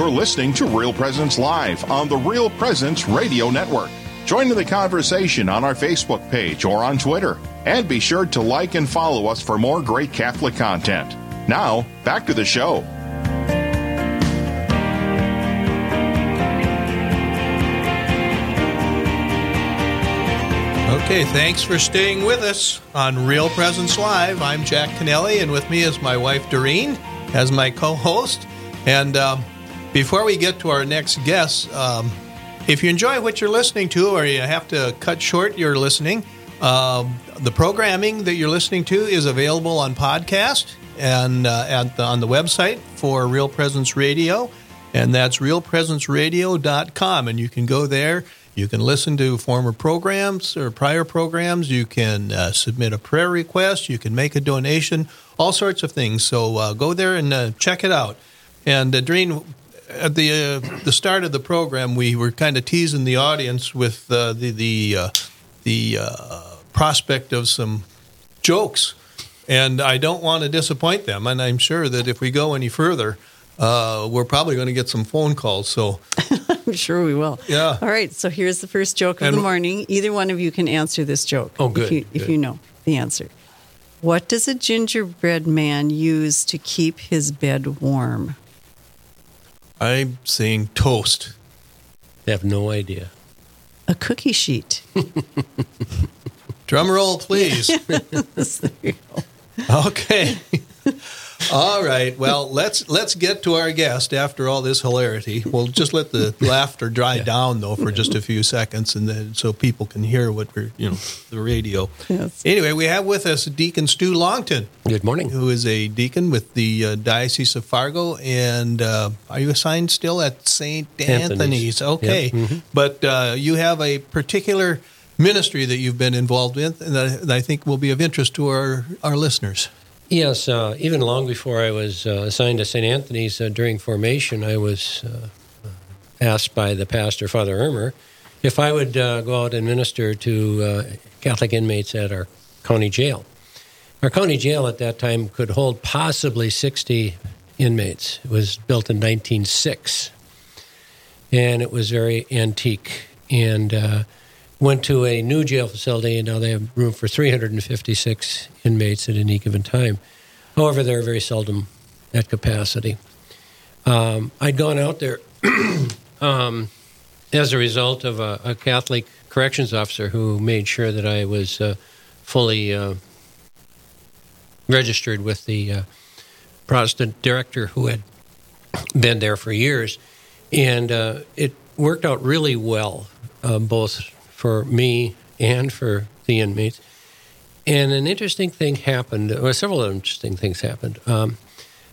You're listening to Real Presence Live on the Real Presence Radio Network. Join in the conversation on our Facebook page or on Twitter. And be sure to like and follow us for more great Catholic content. Now, back to the show. Okay, thanks for staying with us on Real Presence Live. I'm Jack Kennelly, and with me is my wife Doreen as my co host. And um, before we get to our next guest, um, if you enjoy what you're listening to or you have to cut short your listening, um, the programming that you're listening to is available on podcast and uh, the, on the website for Real Presence Radio, and that's realpresenceradio.com. And you can go there. You can listen to former programs or prior programs. You can uh, submit a prayer request. You can make a donation. All sorts of things. So uh, go there and uh, check it out. And uh, Doreen, at the uh, the start of the program, we were kind of teasing the audience with uh, the the uh, the uh, prospect of some jokes, and I don't want to disappoint them. And I'm sure that if we go any further, uh, we're probably going to get some phone calls. So I'm sure we will. Yeah. All right. So here's the first joke of And- the morning. Either one of you can answer this joke. Oh, good, If you, if you know the answer. What does a gingerbread man use to keep his bed warm? I'm saying toast. I have no idea. A cookie sheet. Drum roll, please. There you go. Okay. All right. Well, let's let's get to our guest after all this hilarity. We'll just let the laughter dry down though for just a few seconds, and then so people can hear what we're you know the radio. Yes. Anyway, we have with us Deacon Stu Longton, Good morning. who is a deacon with the uh, Diocese of Fargo, and uh, are you assigned still at Saint Anthony's. Anthony's? Okay, Yep. Mhm. but uh, you have a particular ministry that you've been involved and that I think will be of interest to our our listeners. Yes, uh, even long before I was uh, assigned to St. Anthony's uh, during formation, I was uh, asked by the pastor, Father Ermer, if I would uh, go out and minister to uh, Catholic inmates at our county jail. Our county jail at that time could hold possibly 60 inmates. It was built in 1906, and it was very antique. And went to a new jail facility, and now they have room for 356 inmates at any given time. However, they're very seldom at capacity. Um, I'd gone out there um, as a result of a, a Catholic corrections officer who made sure that I was uh, fully uh, registered with the uh, Protestant director who had been there for years. And uh, it worked out really well, uh, both for me and for the inmates. And an interesting thing happened, well, several interesting things happened. Um,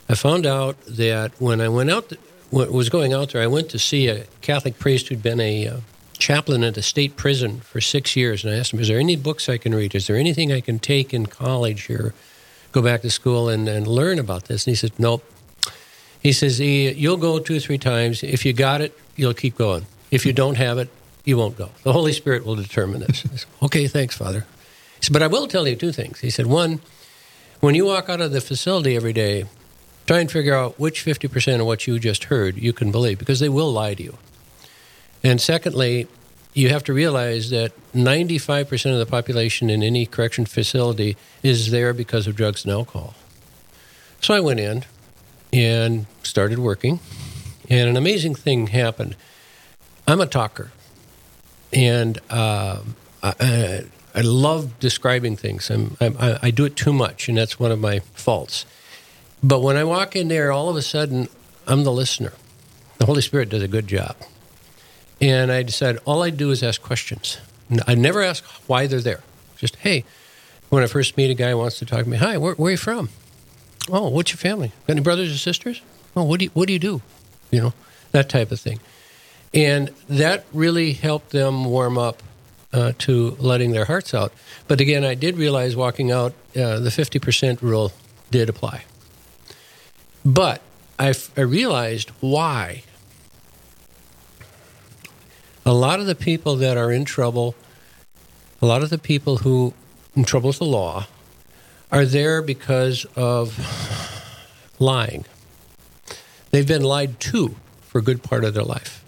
I found out that when I went out, when was going out there, I went to see a Catholic priest who'd been a uh, chaplain at a state prison for six years. And I asked him, Is there any books I can read? Is there anything I can take in college here, go back to school and, and learn about this? And he said, Nope. He says, "E- You'll go two or three times. If you got it, you'll keep going. If you don't have it, you won't go. The Holy Spirit will determine this. Said, okay, thanks, Father. He said, But I will tell you two things. He said, One, when you walk out of the facility every day, try and figure out which 50% of what you just heard you can believe, because they will lie to you. And secondly, you have to realize that 95% of the population in any correction facility is there because of drugs and alcohol. So I went in and started working, and an amazing thing happened. I'm a talker, and uh, I, I, love describing things. I'm, I, I do it too much, and that's one of my faults. But when I walk in there, all of a sudden, I'm the listener. The Holy Spirit does a good job. And I decided all I do is ask questions. I never ask why they're there. Just, hey, when I first meet a guy who wants to talk to me, hi, where, where are you from? Oh, what's your family? Got any brothers or sisters? Oh, what do you, what do you do? You know, that type of thing. And that really helped them warm up uh, to letting their hearts out. But again, I did realize walking out, uh, the 50% rule did apply. But I, f- I realized why. A lot of the people that are in trouble, a lot of the people who in trouble with the law, are there because of lying. They've been lied to, for a good part of their life.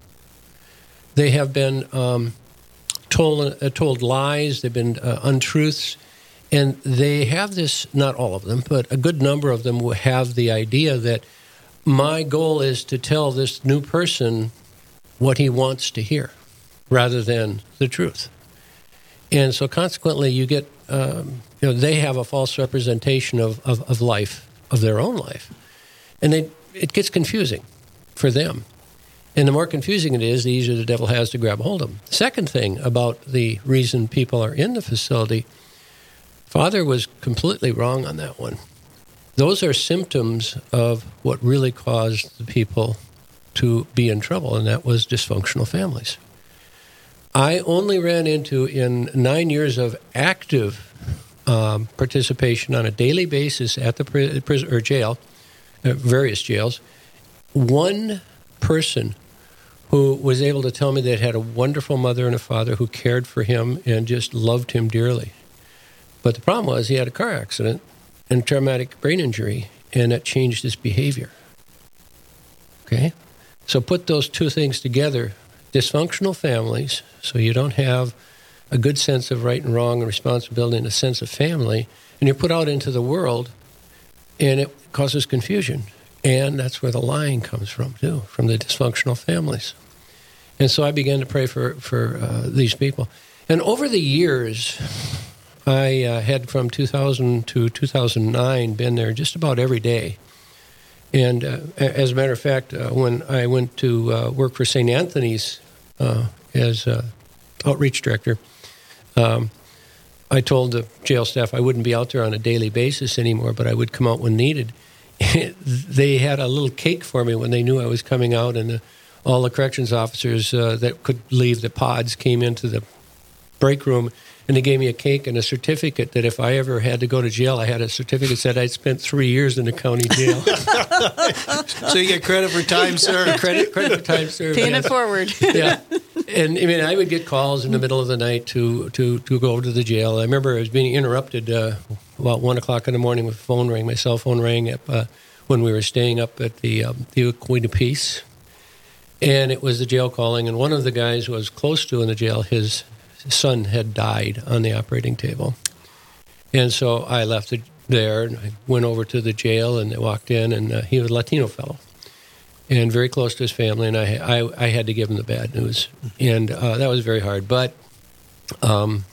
They have been um, told, uh, told lies, they've been uh, untruths, and they have this, not all of them, but a good number of them have the idea that my goal is to tell this new person what he wants to hear rather than the truth. And so consequently, you get, um, you know, they have a false representation of, of, of life, of their own life. And they, it gets confusing for them. And the more confusing it is, the easier the devil has to grab hold of them. Second thing about the reason people are in the facility, Father was completely wrong on that one. Those are symptoms of what really caused the people to be in trouble, and that was dysfunctional families. I only ran into in nine years of active um, participation on a daily basis at the prison or jail, uh, various jails, one person who was able to tell me they had a wonderful mother and a father who cared for him and just loved him dearly. But the problem was he had a car accident and a traumatic brain injury, and that changed his behavior. Okay? So put those two things together dysfunctional families, so you don't have a good sense of right and wrong and responsibility and a sense of family, and you're put out into the world, and it causes confusion. And that's where the lying comes from, too, from the dysfunctional families. And so I began to pray for, for uh, these people. And over the years, I uh, had from 2000 to 2009 been there just about every day. And uh, as a matter of fact, uh, when I went to uh, work for St. Anthony's uh, as outreach director, um, I told the jail staff I wouldn't be out there on a daily basis anymore, but I would come out when needed. they had a little cake for me when they knew I was coming out, and the, all the corrections officers uh, that could leave the pods came into the break room and they gave me a cake and a certificate that if I ever had to go to jail, I had a certificate that said I'd spent three years in the county jail. so you get credit for time served. credit, credit for time served. Paying it forward. yeah, and I mean, I would get calls in the middle of the night to to to go over to the jail. I remember I was being interrupted uh, about one o'clock in the morning the phone ring. My cell phone rang uh, when we were staying up at the um, the Queen of Peace, and it was the jail calling. And one of the guys who was close to in the jail, his son had died on the operating table. And so I left it there and I went over to the jail and I walked in and uh, he was a Latino fellow and very close to his family. And I, I, I had to give him the bad news. And uh, that was very hard. But um,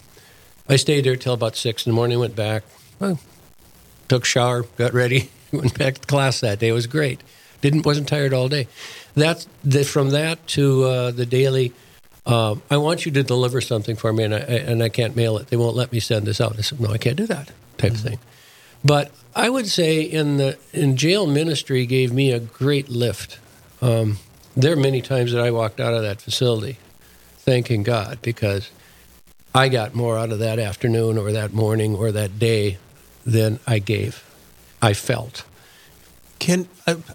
I stayed there till about six in the morning, went back, well, took shower, got ready, went back to class that day. It was great. Didn't wasn't tired all day. That's the, from that to uh, the daily uh, I want you to deliver something for me, and I, and I can't mail it. They won't let me send this out. I said, no, I can't do that type mm-hmm. of thing. But I would say in the in jail ministry gave me a great lift. Um, there are many times that I walked out of that facility thanking God because I got more out of that afternoon or that morning or that day than I gave. I felt. Can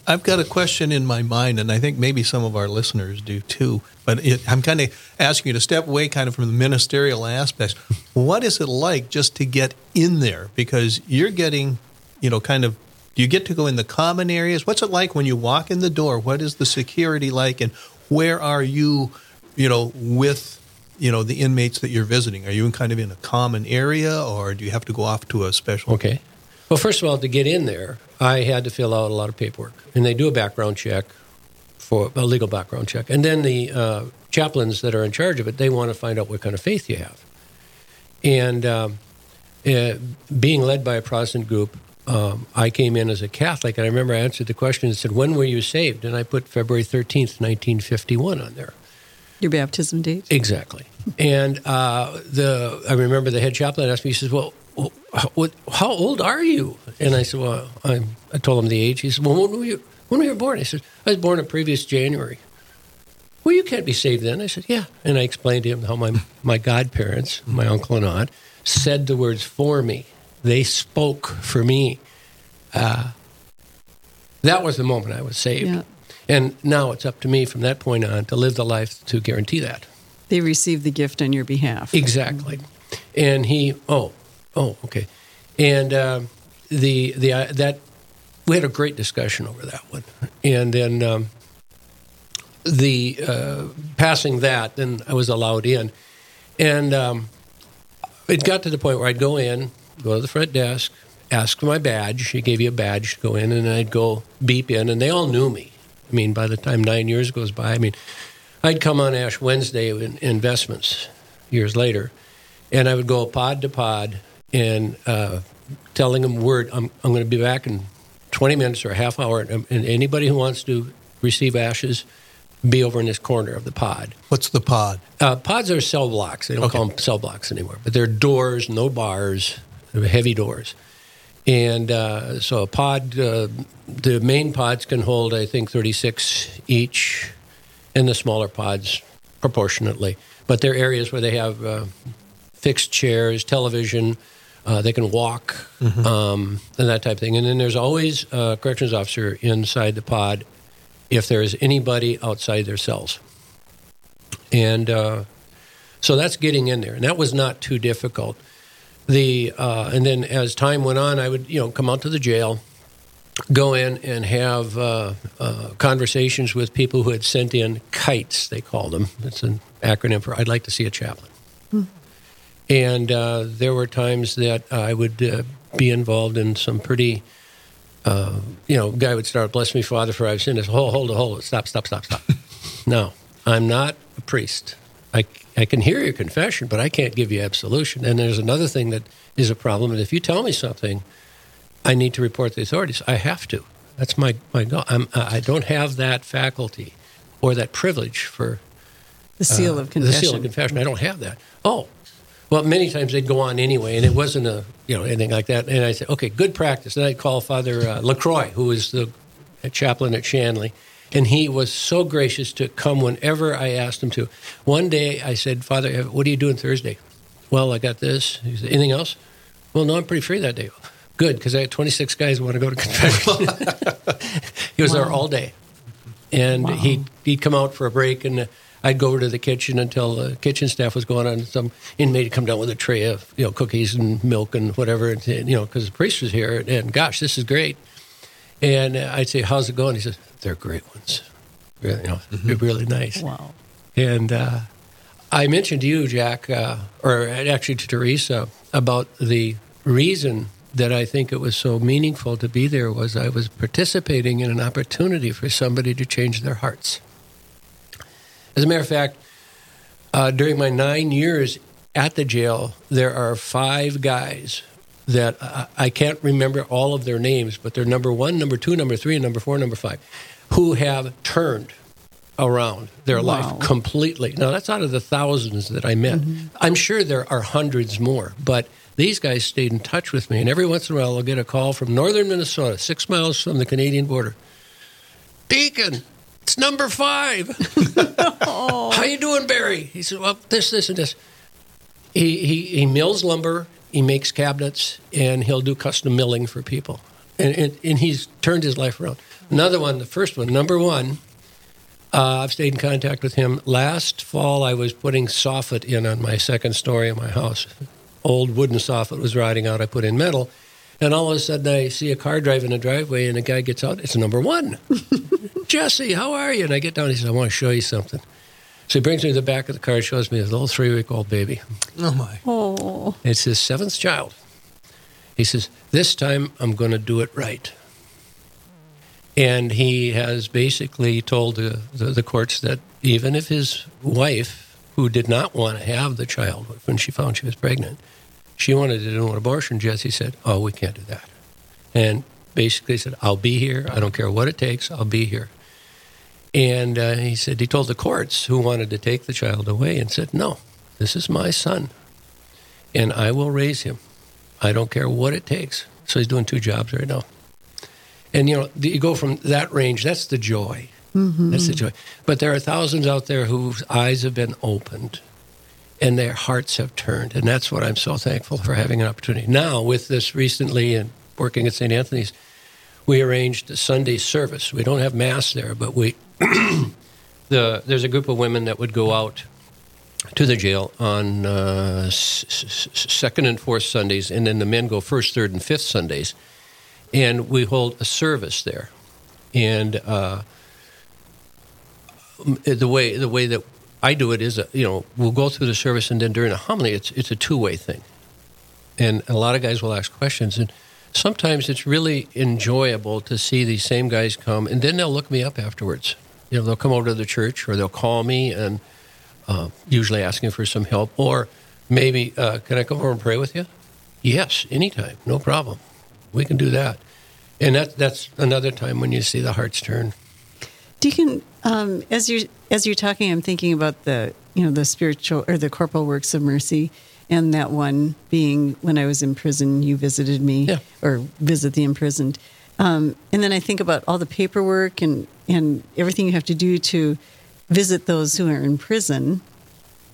I've got a question in my mind, and I think maybe some of our listeners do too. But it, I'm kind of asking you to step away, kind of from the ministerial aspects. What is it like just to get in there? Because you're getting, you know, kind of. Do you get to go in the common areas? What's it like when you walk in the door? What is the security like, and where are you, you know, with you know the inmates that you're visiting? Are you in kind of in a common area, or do you have to go off to a special? Okay. Well, first of all, to get in there, I had to fill out a lot of paperwork, and they do a background check for a legal background check, and then the uh, chaplains that are in charge of it they want to find out what kind of faith you have, and um, uh, being led by a Protestant group. Um, I came in as a Catholic, and I remember I answered the question and said, "When were you saved?" And I put February thirteenth, nineteen fifty-one, on there. Your baptism date. Exactly. And uh, the I remember the head chaplain asked me. He says, "Well, what, how old are you? And I said, well, I, I told him the age. He said, well, when were you, when were you born? I said, I was born in previous January. Well, you can't be saved then. I said, yeah. And I explained to him how my, my godparents, my uncle and aunt, said the words for me. They spoke for me. Uh, that was the moment I was saved. Yeah. And now it's up to me from that point on to live the life to guarantee that. They received the gift on your behalf. Exactly. And he, oh, Oh, okay. And uh, the the uh, that we had a great discussion over that one, and then um, the uh, passing that, then I was allowed in, and um, it got to the point where I'd go in, go to the front desk, ask for my badge. She gave you a badge to go in, and I'd go beep in, and they all knew me. I mean, by the time nine years goes by, I mean, I'd come on Ash Wednesday in investments years later, and I would go pod to pod and uh, telling them word, I'm, I'm going to be back in 20 minutes or a half hour, and, and anybody who wants to receive ashes, be over in this corner of the pod. What's the pod? Uh, pods are cell blocks. They don't Okay. call them cell blocks anymore, but they're doors, no bars, heavy doors. And uh, so a pod, uh, the main pods can hold, I think, 36 each, and the smaller pods proportionately. But they're areas where they have uh, fixed chairs, television, uh, they can walk, um, and that type of thing. And then there's always a corrections officer inside the pod if there is anybody outside their cells. And uh, so that's getting in there, and that was not too difficult. The uh, and then as time went on, I would you know come out to the jail, go in and have uh, uh, conversations with people who had sent in kites. They call them. It's an acronym for "I'd like to see a chaplain." And uh, there were times that I would uh, be involved in some pretty, uh, you know, guy would start, "Bless me, Father, for I've sinned." This hold, hold hold stop, stop, stop, stop. no, I'm not a priest. I, I can hear your confession, but I can't give you absolution. And there's another thing that is a problem. And if you tell me something, I need to report to the authorities. I have to. That's my my goal. I'm, I don't have that faculty or that privilege for The seal uh, of confession. The seal of confession. I don't have that. Oh, well, many times they'd go on anyway, and it wasn't a you know anything like that. And I said, okay, good practice. And I'd call Father uh, Lacroix, who was the chaplain at Shanley, and he was so gracious to come whenever I asked him to. One day I said, Father, what are you doing Thursday? Well, I got this. He said, anything else? Well, no, I'm pretty free that day. Good, because I had 26 guys who want to go to confession. he was there all day and he'd he'd come out for a break, and uh, I'd go over to the kitchen until the kitchen staff was going on. Some inmate would come down with a tray of you know cookies and milk and whatever, and, you know because the priest was here, and gosh, this is great. And uh, I'd say, "How's it going?" He says, "They're great ones, really, you know, they're really nice." Wow. And uh, I mentioned to you, Jack, uh, or actually to Teresa, about the reason that I think it was so meaningful to be there was I was participating in an opportunity for somebody to change their hearts. As a matter of fact, uh, during my nine years at the jail, there are five guys that I, I can't remember all of their names, but they're number one, number two, number three, and number four, number five, who have turned around their Wow. life completely. Now, that's out of the thousands that I met. I'm sure there are hundreds more, but these guys stayed in touch with me. And every once in a while, I'll get a call from northern Minnesota, six miles from the Canadian border. Deacon, it's number five. How you doing, Barry? He said, well, this, this, and this. He, he, he mills lumber, he makes cabinets, and he'll do custom milling for people. And, and, and he's turned his life around. Another one, the first one, number one, uh, I've stayed in contact with him. Last fall, I was putting soffit in on my second story of my house. Old wooden soffit was rotting out. I put in metal. And all of a sudden, I see a car drive in the driveway, and a guy gets out. It's number one. Jesse, how are you? And I get down. He says, I want to show you something. So he brings me to the back of the car and shows me his little three week old baby. Oh my! Oh, It's his seventh child. He says, This time I'm going to do it right. And he has basically told the, the, the courts that even if his wife, who did not want to have the child when she found she was pregnant, she wanted to do an abortion, Jesse said, Oh, we can't do that. And basically said, I'll be here. I don't care what it takes. I'll be here. And uh, he said, he told the courts who wanted to take the child away and said, No, this is my son, and I will raise him. I don't care what it takes. So he's doing two jobs right now. And, you know, you go from that range, that's the joy. That's the joy. But there are thousands out there whose eyes have been opened and their hearts have turned. And that's what I'm so thankful for having an opportunity. Now, with this recently and working at St. Anthony's, we arranged a Sunday service. We don't have Mass there, but we the there's a group of women that would go out to the jail on uh, s- s- second and fourth Sundays, and then the men go first, third, and fifth Sundays, and we hold a service there, and uh, the way the way that I do it is, uh, you know, we'll go through the service and then during the homily, it's it's a two way thing, and a lot of guys will ask questions, and sometimes it's really enjoyable to see these same guys come, and then they'll look me up afterwards. You know, they'll come over to the church or they'll call me and uh, usually asking for some help, or maybe uh, can I come over and pray with you? Yes, anytime, no problem. We can do that, and that that's another time when you see the hearts turn. Deacon, um, as you're as you're talking, I'm thinking about the you know the spiritual or the corporal works of mercy, and that one being when I was in prison, you visited me Yeah. or visit the imprisoned, um, and then I think about all the paperwork and and everything you have to do to visit those who are in prison.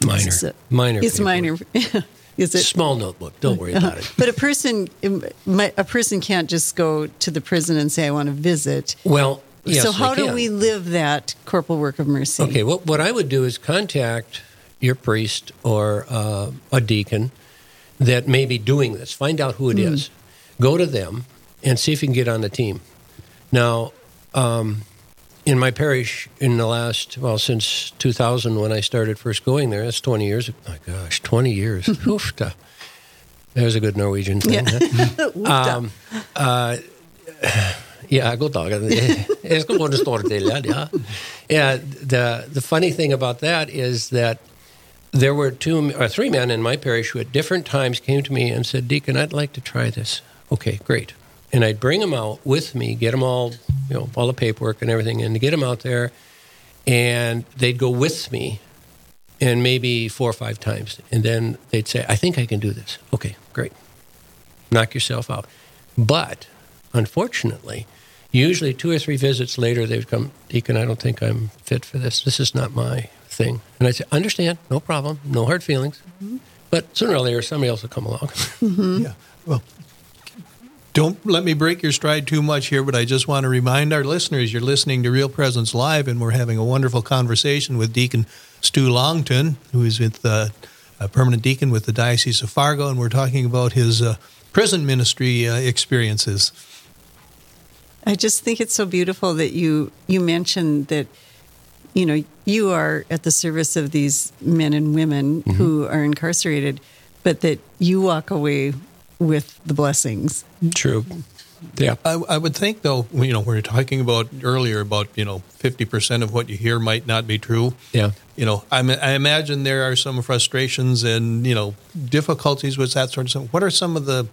Minor, So- minor. It's paperwork. minor. Is it? Small notebook. Don't worry about it. But a person, a person can't just go to the prison and say, "I want to visit." Well, yes, so how do we live that corporal work of mercy? Okay, what what I would do is contact your priest or uh, a deacon that may be doing this. Find out who it is. Go to them and see if you can get on the team. Now, um, in my parish, in the last well since 2000 when I started first going there, that's 20 years. My gosh, 20 years. Oof, da. There's a good Norwegian thing. huh? Um, uh, Ja, god dag. Jeg skal både stå. Yeah, the, the funny thing about that is that there were two or three men in my parish who at different times came to me and said, Deacon, I'd like to try this. Okay, great. And I'd bring them out with me, get them all, you know, all the paperwork and everything, and to get them out there, and they'd go with me, and maybe four or five times, and then they'd say, "I think I can do this." Okay, great. Knock yourself out. But unfortunately, usually two or three visits later, they've come, Deacon, I don't think I'm fit for this. This is not my thing. And I say, understand, no problem, no hard feelings. But sooner or later, somebody else will come along. Yeah. Well, don't let me break your stride too much here, but I just want to remind our listeners you're listening to Real Presence Live, and we're having a wonderful conversation with Deacon Stu Longton, who is with uh, a permanent deacon with the Diocese of Fargo, and we're talking about his uh, prison ministry uh, experiences. I just think it's so beautiful that you you mentioned that you know you are at the service of these men and women mm-hmm. who are incarcerated, but that you walk away with the blessings. True. Yeah. I, I would think, though, you know, we were talking about earlier about you know fifty percent of what you hear might not be true. Yeah. You know, I, ma- I imagine there are some frustrations and you know difficulties with that sort of stuff. What are some of the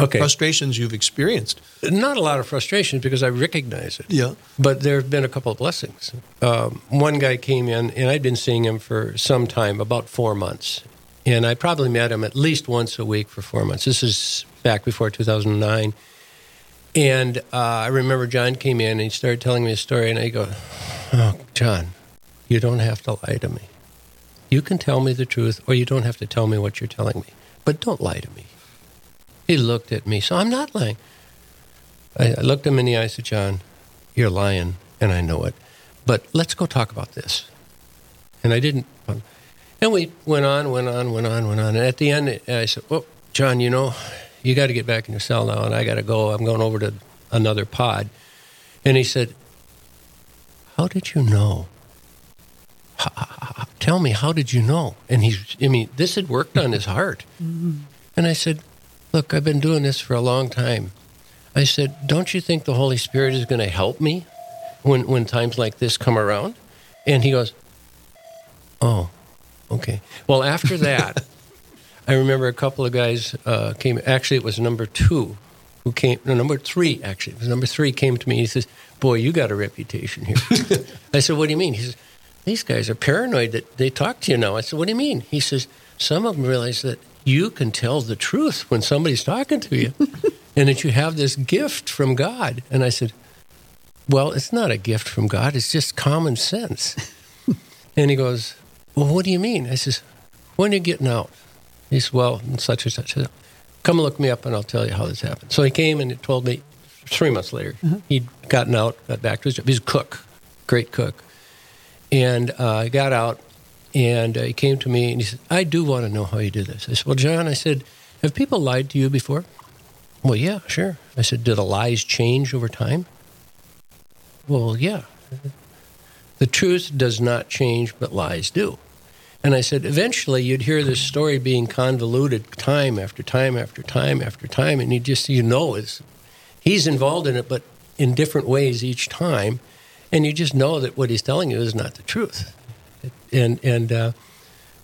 Okay. frustrations you've experienced? Not a lot of frustrations because I recognize it. Yeah. But there have been a couple of blessings. Um, one guy came in, and I'd been seeing him for some time, about four months. And I probably met him at least once a week for four months. This is back before 2009. And uh, I remember John came in and he started telling me a story, and I go, Oh, John, you don't have to lie to me. You can tell me the truth, or you don't have to tell me what you're telling me. But don't lie to me. He looked at me, so I'm not lying. I, I looked him in the eye and said, John, you're lying, and I know it. But let's go talk about this. And I didn't. Um, and we went on, went on, went on, went on. And at the end, I said, Well, John, you know, you got to get back in your cell now, and I got to go. I'm going over to another pod. And he said, How did you know? H- Tell me, how did you know? And he's, I mean, this had worked on his heart. Mm-hmm. And I said, Look, I've been doing this for a long time. I said, Don't you think the Holy Spirit is going to help me when, when times like this come around? And he goes, Oh, okay. Well, after that, I remember a couple of guys uh, came. Actually, it was number two who came. No, number three, actually. It was number three came to me. He says, Boy, you got a reputation here. I said, What do you mean? He says, These guys are paranoid that they talk to you now. I said, What do you mean? He says, Some of them realize that you can tell the truth when somebody's talking to you and that you have this gift from God. And I said, Well, it's not a gift from God, it's just common sense. and he goes, Well, what do you mean? I says, When are you getting out? He says, Well, and such and such. Said, Come look me up and I'll tell you how this happened. So he came and he told me three months later he'd gotten out, got back to his job. He's a cook, great cook. And uh, I got out and uh, he came to me and he said, I do want to know how you do this. I said, Well, John, I said, Have people lied to you before? Well, yeah, sure. I said, Do the lies change over time? Well, yeah. The truth does not change, but lies do. And I said, eventually you'd hear this story being convoluted time after time after time after time, and you just, you know, it's, he's involved in it, but in different ways each time. And you just know that what he's telling you is not the truth. And, and uh,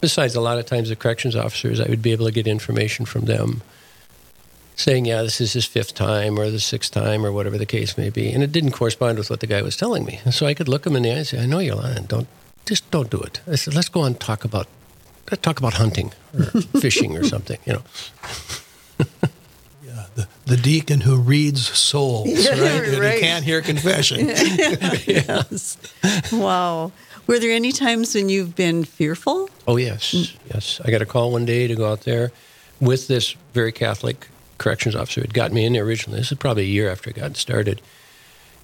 besides, a lot of times the corrections officers, I would be able to get information from them saying, yeah, this is his fifth time or the sixth time or whatever the case may be. And it didn't correspond with what the guy was telling me. And so I could look him in the eye and say, I know you're lying. Don't, just don't do it. I said, let's go on and talk about, let's talk about hunting or fishing or something, you know. Yeah, the, the deacon who reads souls, Yeah, right? And right. he can't hear confession. yes. Wow. Were there any times when you've been fearful? Oh, yes. Mm. Yes. I got a call one day to go out there with this very Catholic corrections officer who had got me in there originally. This is probably a year after I got started.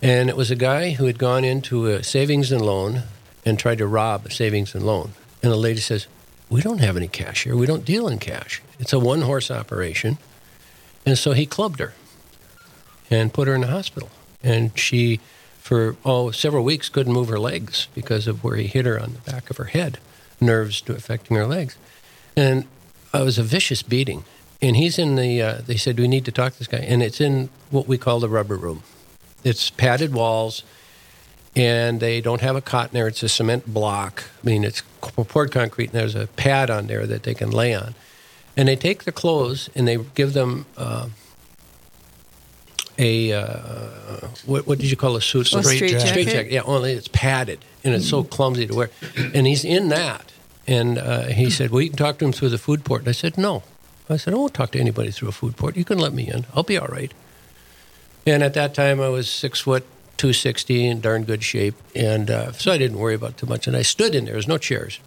And it was a guy who had gone into a savings and loan and tried to rob a savings and loan. And the lady says, We don't have any cash here. We don't deal in cash. It's a one horse operation. And so he clubbed her and put her in the hospital. And she, for oh, several weeks, couldn't move her legs because of where he hit her on the back of her head, nerves affecting her legs. And it was a vicious beating. And he's in the, uh, they said, we need to talk to this guy. And it's in what we call the rubber room. It's padded walls, and they don't have a cot in there. It's a cement block. I mean, it's poured concrete, and there's a pad on there that they can lay on. And they take the clothes and they give them uh, a uh, what, what did you call a suit? Straight jacket. Straight jacket. Yeah, only it's padded and it's so clumsy to wear. And he's in that. And uh, he said, "Well, you can talk to him through the food port." And I said, "No." I said, "I won't talk to anybody through a food port. You can let me in. I'll be all right." And at that time, I was six foot, 260, in darn good shape. And uh, so I didn't worry about too much. And I stood in there. There's no chairs.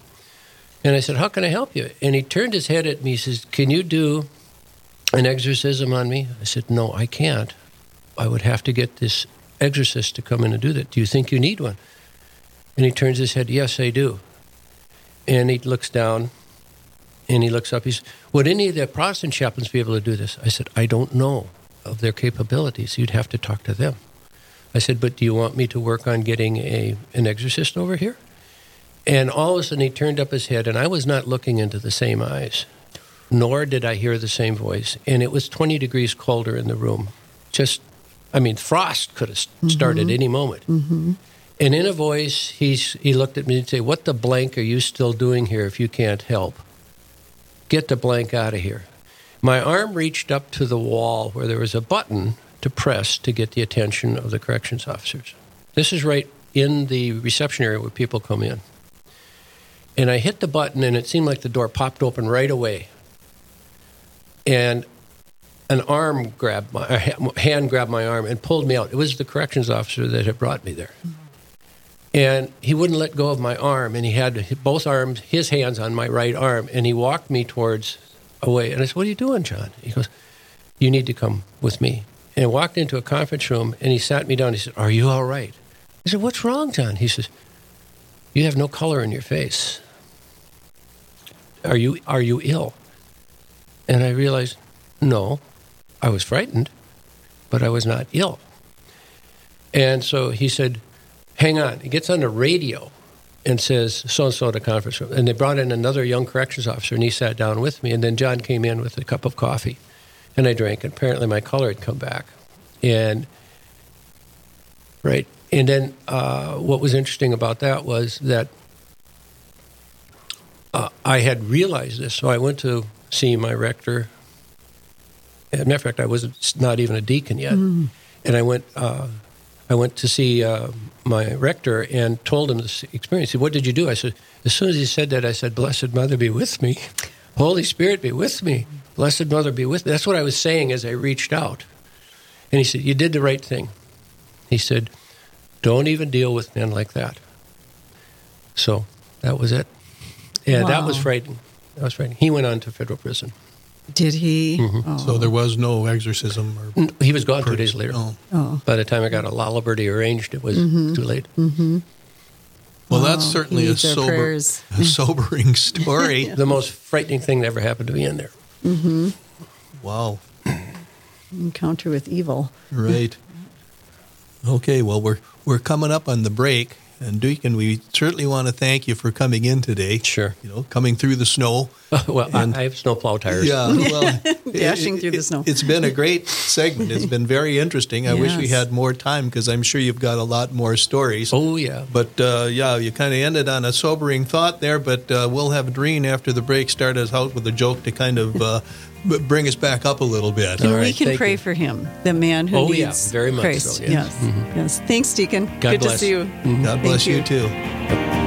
And I said, How can I help you? And he turned his head at me. He says, Can you do an exorcism on me? I said, No, I can't. I would have to get this exorcist to come in and do that. Do you think you need one? And he turns his head, Yes, I do. And he looks down and he looks up. He says, Would any of the Protestant chaplains be able to do this? I said, I don't know of their capabilities. You'd have to talk to them. I said, But do you want me to work on getting a, an exorcist over here? And all of a sudden he turned up his head, and I was not looking into the same eyes, nor did I hear the same voice. And it was 20 degrees colder in the room. Just, I mean, frost could have mm-hmm. started any moment. Mm-hmm. And in a voice, he's, he looked at me and said, What the blank are you still doing here if you can't help? Get the blank out of here. My arm reached up to the wall where there was a button to press to get the attention of the corrections officers. This is right in the reception area where people come in. And I hit the button, and it seemed like the door popped open right away. And an arm grabbed my hand grabbed my arm and pulled me out. It was the corrections officer that had brought me there. And he wouldn't let go of my arm, and he had both arms, his hands on my right arm, and he walked me towards away. And I said, "What are you doing, John?" He goes, "You need to come with me." And I walked into a conference room, and he sat me down. He said, "Are you all right?" I said, "What's wrong, John?" He says, "You have no color in your face. Are you are you ill?" And I realized, no, I was frightened, but I was not ill. And so he said, "Hang on." He gets on the radio and says, "So and so at a conference room." And they brought in another young corrections officer, and he sat down with me. And then John came in with a cup of coffee, and I drank. And apparently, my color had come back, and right. And then uh, what was interesting about that was that uh, I had realized this, so I went to see my rector. As a matter of fact, I was not even a deacon yet, and I went. Uh, I went to see uh, my rector and told him this experience. He said, "What did you do?" I said, "As soon as he said that, I said, Blessed Mother, be with me. Holy Spirit, be with me. Blessed Mother, be with me." That's what I was saying as I reached out. And he said, "You did the right thing." He said, "Don't even deal with men like that." So that was it. Yeah, that was frightening. That was frightening. He went on to federal prison. Did he? Mm-hmm. Oh. So there was no exorcism or He was gone two days later. Oh. Oh. By the time I got a law liberty arranged, it was mm-hmm. too late. Mm-hmm. Well, that's certainly a sober, a sobering story. The most frightening thing that ever happened to me in there. Wow. Encounter with evil. Right. Okay. Well, we're we're coming up on the break, And Deacon, we certainly want to thank you for coming in today. Sure. You know, coming through the snow. well, And- I, I have snowplow tires. Yeah, well, Dashing it- through the it- snow. It's been a great segment. It's been very interesting. I wish we had more time because I'm sure you've got a lot more stories. Oh yeah. But uh, yeah, you kind of ended on a sobering thought there. But uh, we'll have Doreen after the break start us out with a joke to kind of uh, b- bring us back up a little bit. All we can pray you. for him, the man who Oh, needs yeah, very much Christ. so, yes. Yes, mm-hmm. yes. Thanks, Deacon. God Good bless. to see you. Mm-hmm. God bless Thank you you. too.